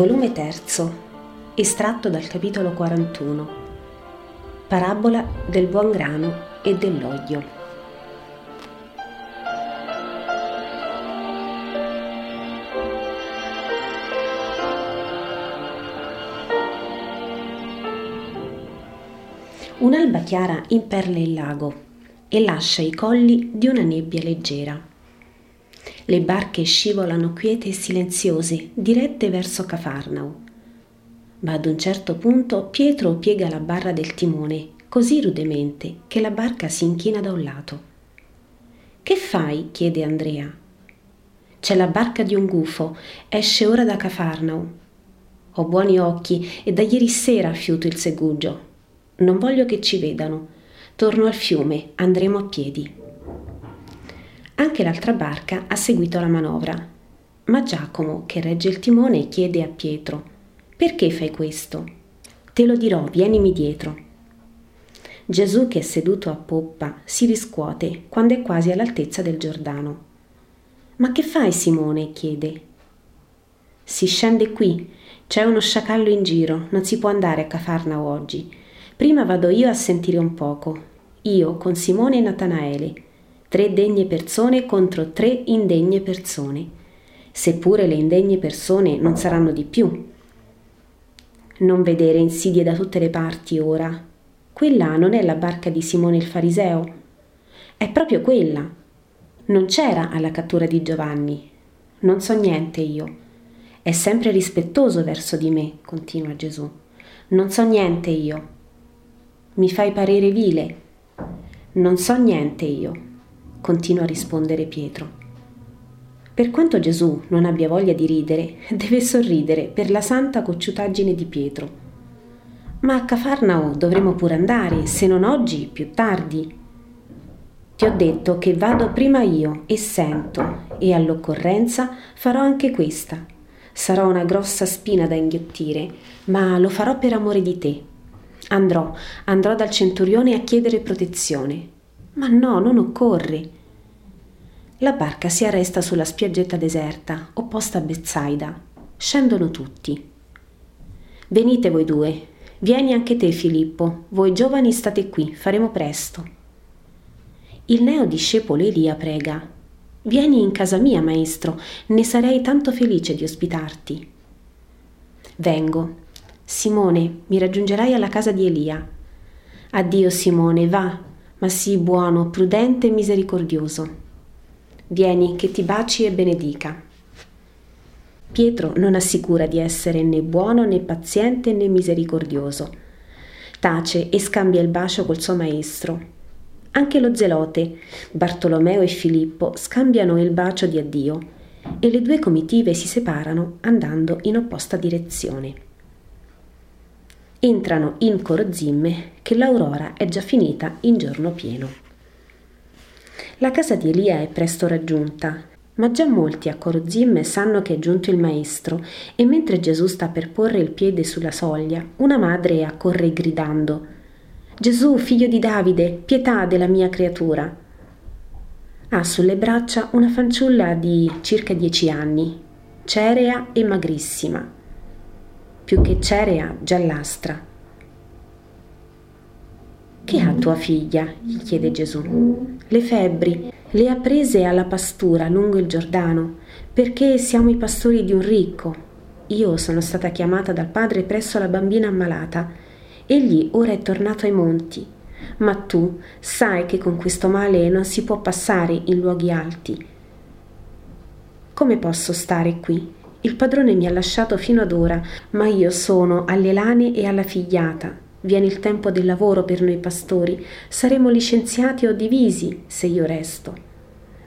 Volume 3, estratto dal capitolo 41. Parabola del buon grano e dell'olio. Un'alba chiara imperla il lago e lascia i colli di una nebbia leggera. Le barche scivolano quiete e silenziose, dirette verso Cafarnao. Ma ad un certo punto Pietro piega la barra del timone così rudemente che la barca si inchina da un lato. Che fai? chiede Andrea. C'è la barca di un gufo, esce ora da Cafarnao. Ho buoni occhi e da ieri sera fiuto il segugio. Non voglio che ci vedano. Torno al fiume, andremo a piedi. Anche l'altra barca ha seguito la manovra. Ma Giacomo, che regge il timone, chiede a Pietro: Perché fai questo? Te lo dirò, vienimi dietro. Gesù, che è seduto a poppa, si riscuote quando è quasi all'altezza del Giordano. Ma che fai, Simone? chiede. Si scende qui, c'è uno sciacallo in giro, non si può andare a Cafarnao oggi. Prima vado io a sentire un poco, io con Simone e Natanaele tre degne persone contro tre indegne persone, seppure le indegne persone non saranno di più. Non vedere insidie da tutte le parti ora. Quella non è la barca di Simone il fariseo, è proprio quella. Non c'era alla cattura di Giovanni. Non so niente io. È sempre rispettoso verso di me, continua Gesù. Non so niente io. Mi fai parere vile. Non so niente io continua a rispondere Pietro. Per quanto Gesù non abbia voglia di ridere, deve sorridere per la santa cocciutaggine di Pietro. Ma a Cafarnao dovremo pure andare, se non oggi, più tardi. Ti ho detto che vado prima io e sento, e all'occorrenza farò anche questa. Sarò una grossa spina da inghiottire, ma lo farò per amore di te. Andrò, andrò dal centurione a chiedere protezione. Ma no, non occorre. La barca si arresta sulla spiaggetta deserta, opposta a Bezzaida. Scendono tutti. Venite voi due. Vieni anche te, Filippo. Voi giovani state qui, faremo presto. Il neo discepolo Elia prega. Vieni in casa mia, maestro, ne sarei tanto felice di ospitarti. Vengo. Simone, mi raggiungerai alla casa di Elia. Addio, Simone, va, ma sii buono, prudente e misericordioso. Vieni che ti baci e benedica. Pietro non assicura di essere né buono né paziente né misericordioso. Tace e scambia il bacio col suo maestro. Anche lo zelote, Bartolomeo e Filippo, scambiano il bacio di addio e le due comitive si separano andando in opposta direzione. Entrano in Corozimme che l'aurora è già finita in giorno pieno. La casa di Elia è presto raggiunta, ma già molti a Corozimme sanno che è giunto il maestro e mentre Gesù sta per porre il piede sulla soglia, una madre accorre gridando Gesù, figlio di Davide, pietà della mia creatura. Ha sulle braccia una fanciulla di circa dieci anni, cerea e magrissima, più che cerea, giallastra. Che ha tua figlia? gli chiede Gesù. Le febbri le ha prese alla pastura lungo il Giordano, perché siamo i pastori di un ricco. Io sono stata chiamata dal padre presso la bambina ammalata. Egli ora è tornato ai monti. Ma tu sai che con questo male non si può passare in luoghi alti. Come posso stare qui? Il padrone mi ha lasciato fino ad ora, ma io sono alle lane e alla figliata Viene il tempo del lavoro per noi pastori, saremo licenziati o divisi se io resto.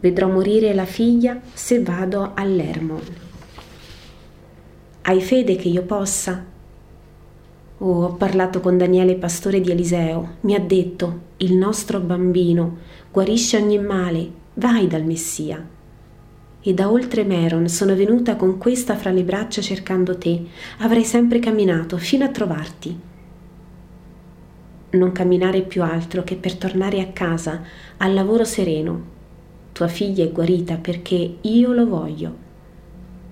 Vedrò morire la figlia se vado all'Ermon. Hai fede che io possa? Oh, ho parlato con Daniele pastore di Eliseo, mi ha detto, il nostro bambino guarisce ogni male, vai dal Messia. E da oltre Meron sono venuta con questa fra le braccia cercando te, avrei sempre camminato fino a trovarti non camminare più altro che per tornare a casa, al lavoro sereno. Tua figlia è guarita perché io lo voglio.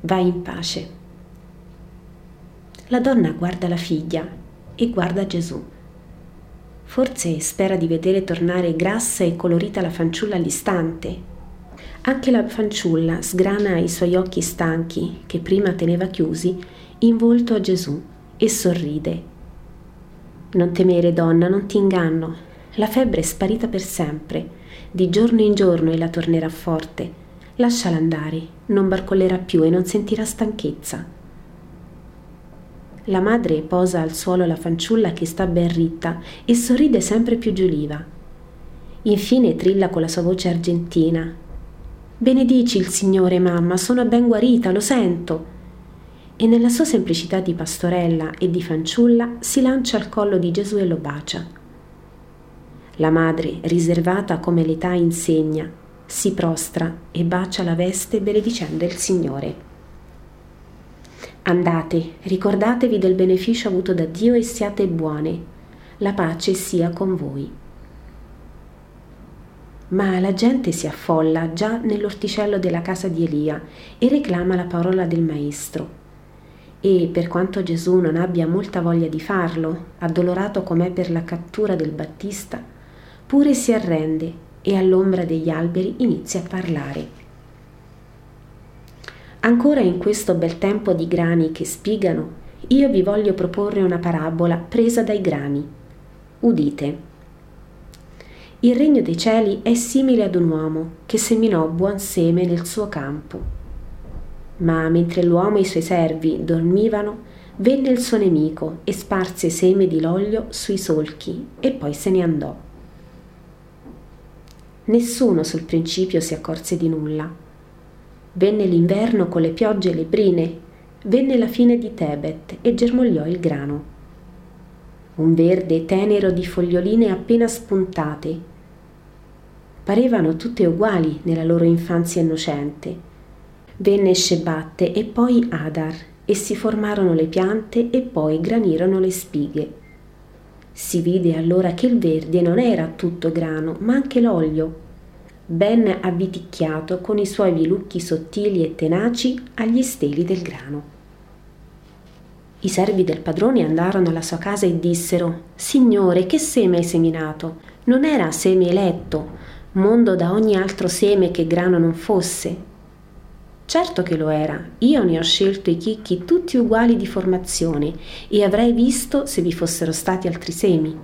Vai in pace. La donna guarda la figlia e guarda Gesù. Forse spera di vedere tornare grassa e colorita la fanciulla all'istante. Anche la fanciulla sgrana i suoi occhi stanchi, che prima teneva chiusi, in volto a Gesù e sorride. Non temere, donna, non ti inganno. La febbre è sparita per sempre. Di giorno in giorno ella tornerà forte. Lasciala andare, non barcollerà più e non sentirà stanchezza. La madre posa al suolo la fanciulla che sta ben ritta e sorride sempre più giuliva. Infine trilla con la sua voce argentina. Benedici il Signore, mamma, sono ben guarita, lo sento e nella sua semplicità di pastorella e di fanciulla si lancia al collo di Gesù e lo bacia. La madre, riservata come l'età insegna, si prostra e bacia la veste benedicendo il Signore. Andate, ricordatevi del beneficio avuto da Dio e siate buone. La pace sia con voi. Ma la gente si affolla già nell'orticello della casa di Elia e reclama la parola del Maestro e per quanto Gesù non abbia molta voglia di farlo, addolorato com'è per la cattura del Battista, pure si arrende e all'ombra degli alberi inizia a parlare. Ancora in questo bel tempo di grani che spigano, io vi voglio proporre una parabola presa dai grani. Udite. Il regno dei cieli è simile ad un uomo che seminò buon seme nel suo campo ma mentre l'uomo e i suoi servi dormivano, venne il suo nemico e sparse seme di loglio sui solchi e poi se ne andò. Nessuno sul principio si accorse di nulla. Venne l'inverno con le piogge e le brine, venne la fine di Tebet e germogliò il grano. Un verde tenero di foglioline appena spuntate. Parevano tutte uguali nella loro infanzia innocente Venne Shebatte e poi Adar, e si formarono le piante e poi granirono le spighe. Si vide allora che il verde non era tutto grano, ma anche l'olio, ben avviticchiato con i suoi vilucchi sottili e tenaci agli steli del grano. I servi del padrone andarono alla sua casa e dissero Signore, che seme hai seminato? Non era seme eletto, mondo da ogni altro seme che grano non fosse. Certo che lo era, io ne ho scelto i chicchi tutti uguali di formazione e avrei visto se vi fossero stati altri semi.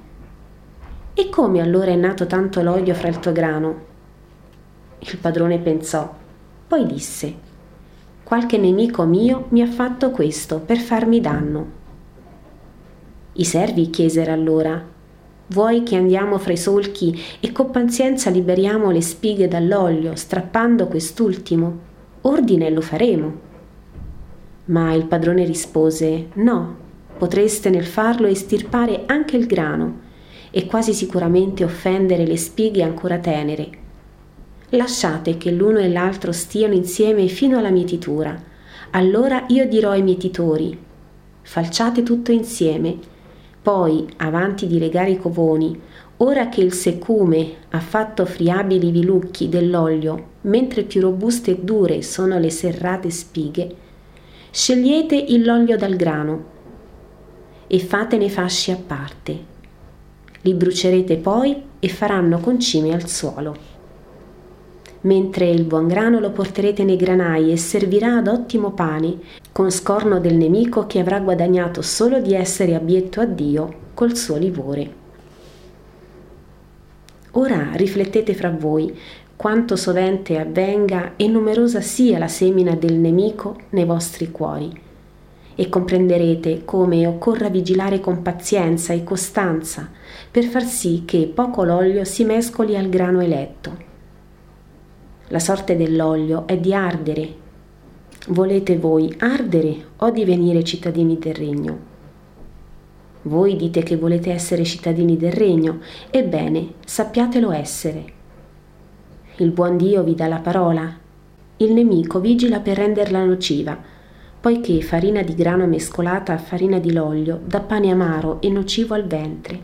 E come allora è nato tanto l'odio fra il tuo grano? Il padrone pensò, poi disse, qualche nemico mio mi ha fatto questo per farmi danno. I servi chiesero allora, vuoi che andiamo fra i solchi e con pazienza liberiamo le spighe dall'olio, strappando quest'ultimo? ordine lo faremo. Ma il padrone rispose no, potreste nel farlo estirpare anche il grano e quasi sicuramente offendere le spighe ancora tenere. Lasciate che l'uno e l'altro stiano insieme fino alla mietitura. Allora io dirò ai mietitori, falciate tutto insieme, poi, avanti di legare i covoni, Ora che il secume ha fatto friabili i vilucchi dell'olio, mentre più robuste e dure sono le serrate spighe, scegliete l'olio dal grano e fatene fasci a parte. Li brucerete poi e faranno concime al suolo. Mentre il buon grano lo porterete nei granai e servirà ad ottimo pane, con scorno del nemico che avrà guadagnato solo di essere abietto a Dio col suo livore. Ora riflettete fra voi quanto sovente avvenga e numerosa sia la semina del nemico nei vostri cuori e comprenderete come occorra vigilare con pazienza e costanza per far sì che poco l'olio si mescoli al grano eletto. La sorte dell'olio è di ardere. Volete voi ardere o divenire cittadini del regno? Voi dite che volete essere cittadini del regno, ebbene, sappiatelo essere. Il buon Dio vi dà la parola, il nemico vigila per renderla nociva, poiché farina di grano mescolata a farina di l'olio dà pane amaro e nocivo al ventre.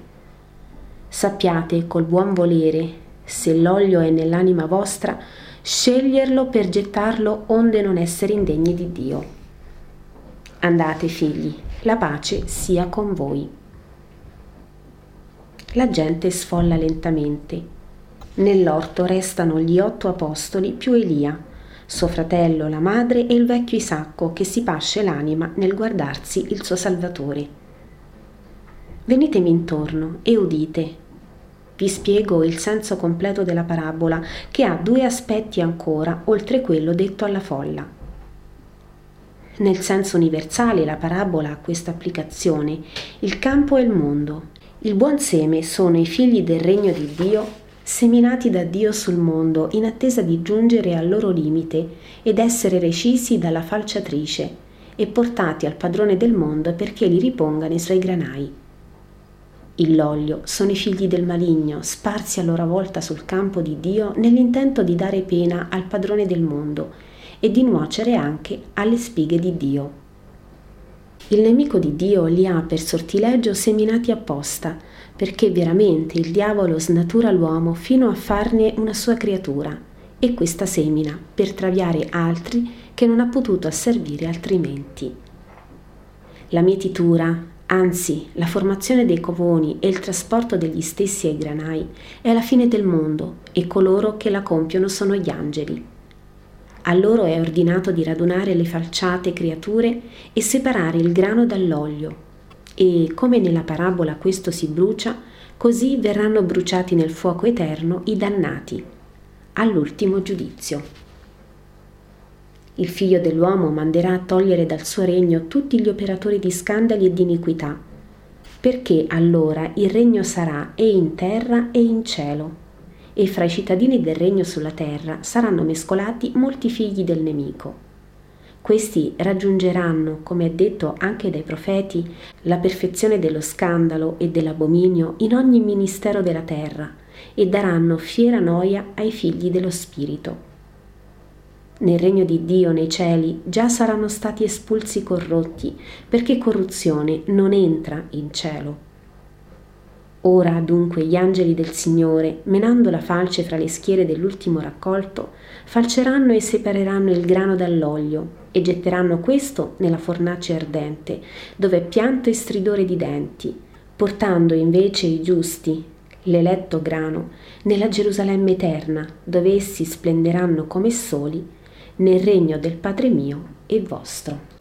Sappiate col buon volere, se l'olio è nell'anima vostra, sceglierlo per gettarlo onde non essere indegni di Dio. Andate figli, la pace sia con voi. La gente sfolla lentamente. Nell'orto restano gli otto apostoli più Elia, suo fratello, la madre e il vecchio Isacco che si pasce l'anima nel guardarsi il suo Salvatore. Venitemi intorno e udite. Vi spiego il senso completo della parabola che ha due aspetti ancora oltre quello detto alla folla. Nel senso universale la parabola ha questa applicazione. Il campo è il mondo, il buon seme sono i figli del regno di Dio, seminati da Dio sul mondo in attesa di giungere al loro limite ed essere recisi dalla falciatrice e portati al padrone del mondo perché li riponga nei suoi granai. Il loglio sono i figli del maligno, sparsi a loro volta sul campo di Dio nell'intento di dare pena al padrone del mondo e di nuocere anche alle spighe di Dio. Il nemico di Dio li ha per sortileggio seminati apposta, perché veramente il diavolo snatura l'uomo fino a farne una sua creatura, e questa semina per traviare altri che non ha potuto asservire altrimenti. La mietitura, anzi la formazione dei covoni e il trasporto degli stessi ai granai, è la fine del mondo e coloro che la compiono sono gli angeli. A loro è ordinato di radunare le falciate creature e separare il grano dall'olio. E come nella parabola questo si brucia, così verranno bruciati nel fuoco eterno i dannati, all'ultimo giudizio. Il figlio dell'uomo manderà a togliere dal suo regno tutti gli operatori di scandali e di iniquità, perché allora il regno sarà e in terra e in cielo e fra i cittadini del regno sulla terra saranno mescolati molti figli del nemico. Questi raggiungeranno, come è detto anche dai profeti, la perfezione dello scandalo e dell'abominio in ogni ministero della terra e daranno fiera noia ai figli dello Spirito. Nel regno di Dio nei cieli già saranno stati espulsi i corrotti, perché corruzione non entra in cielo. Ora dunque gli angeli del Signore, menando la falce fra le schiere dell'ultimo raccolto, falceranno e separeranno il grano dall'olio e getteranno questo nella fornace ardente, dove è pianto e stridore di denti, portando invece i giusti, l'eletto grano, nella Gerusalemme eterna, dove essi splenderanno come soli, nel regno del Padre mio e vostro.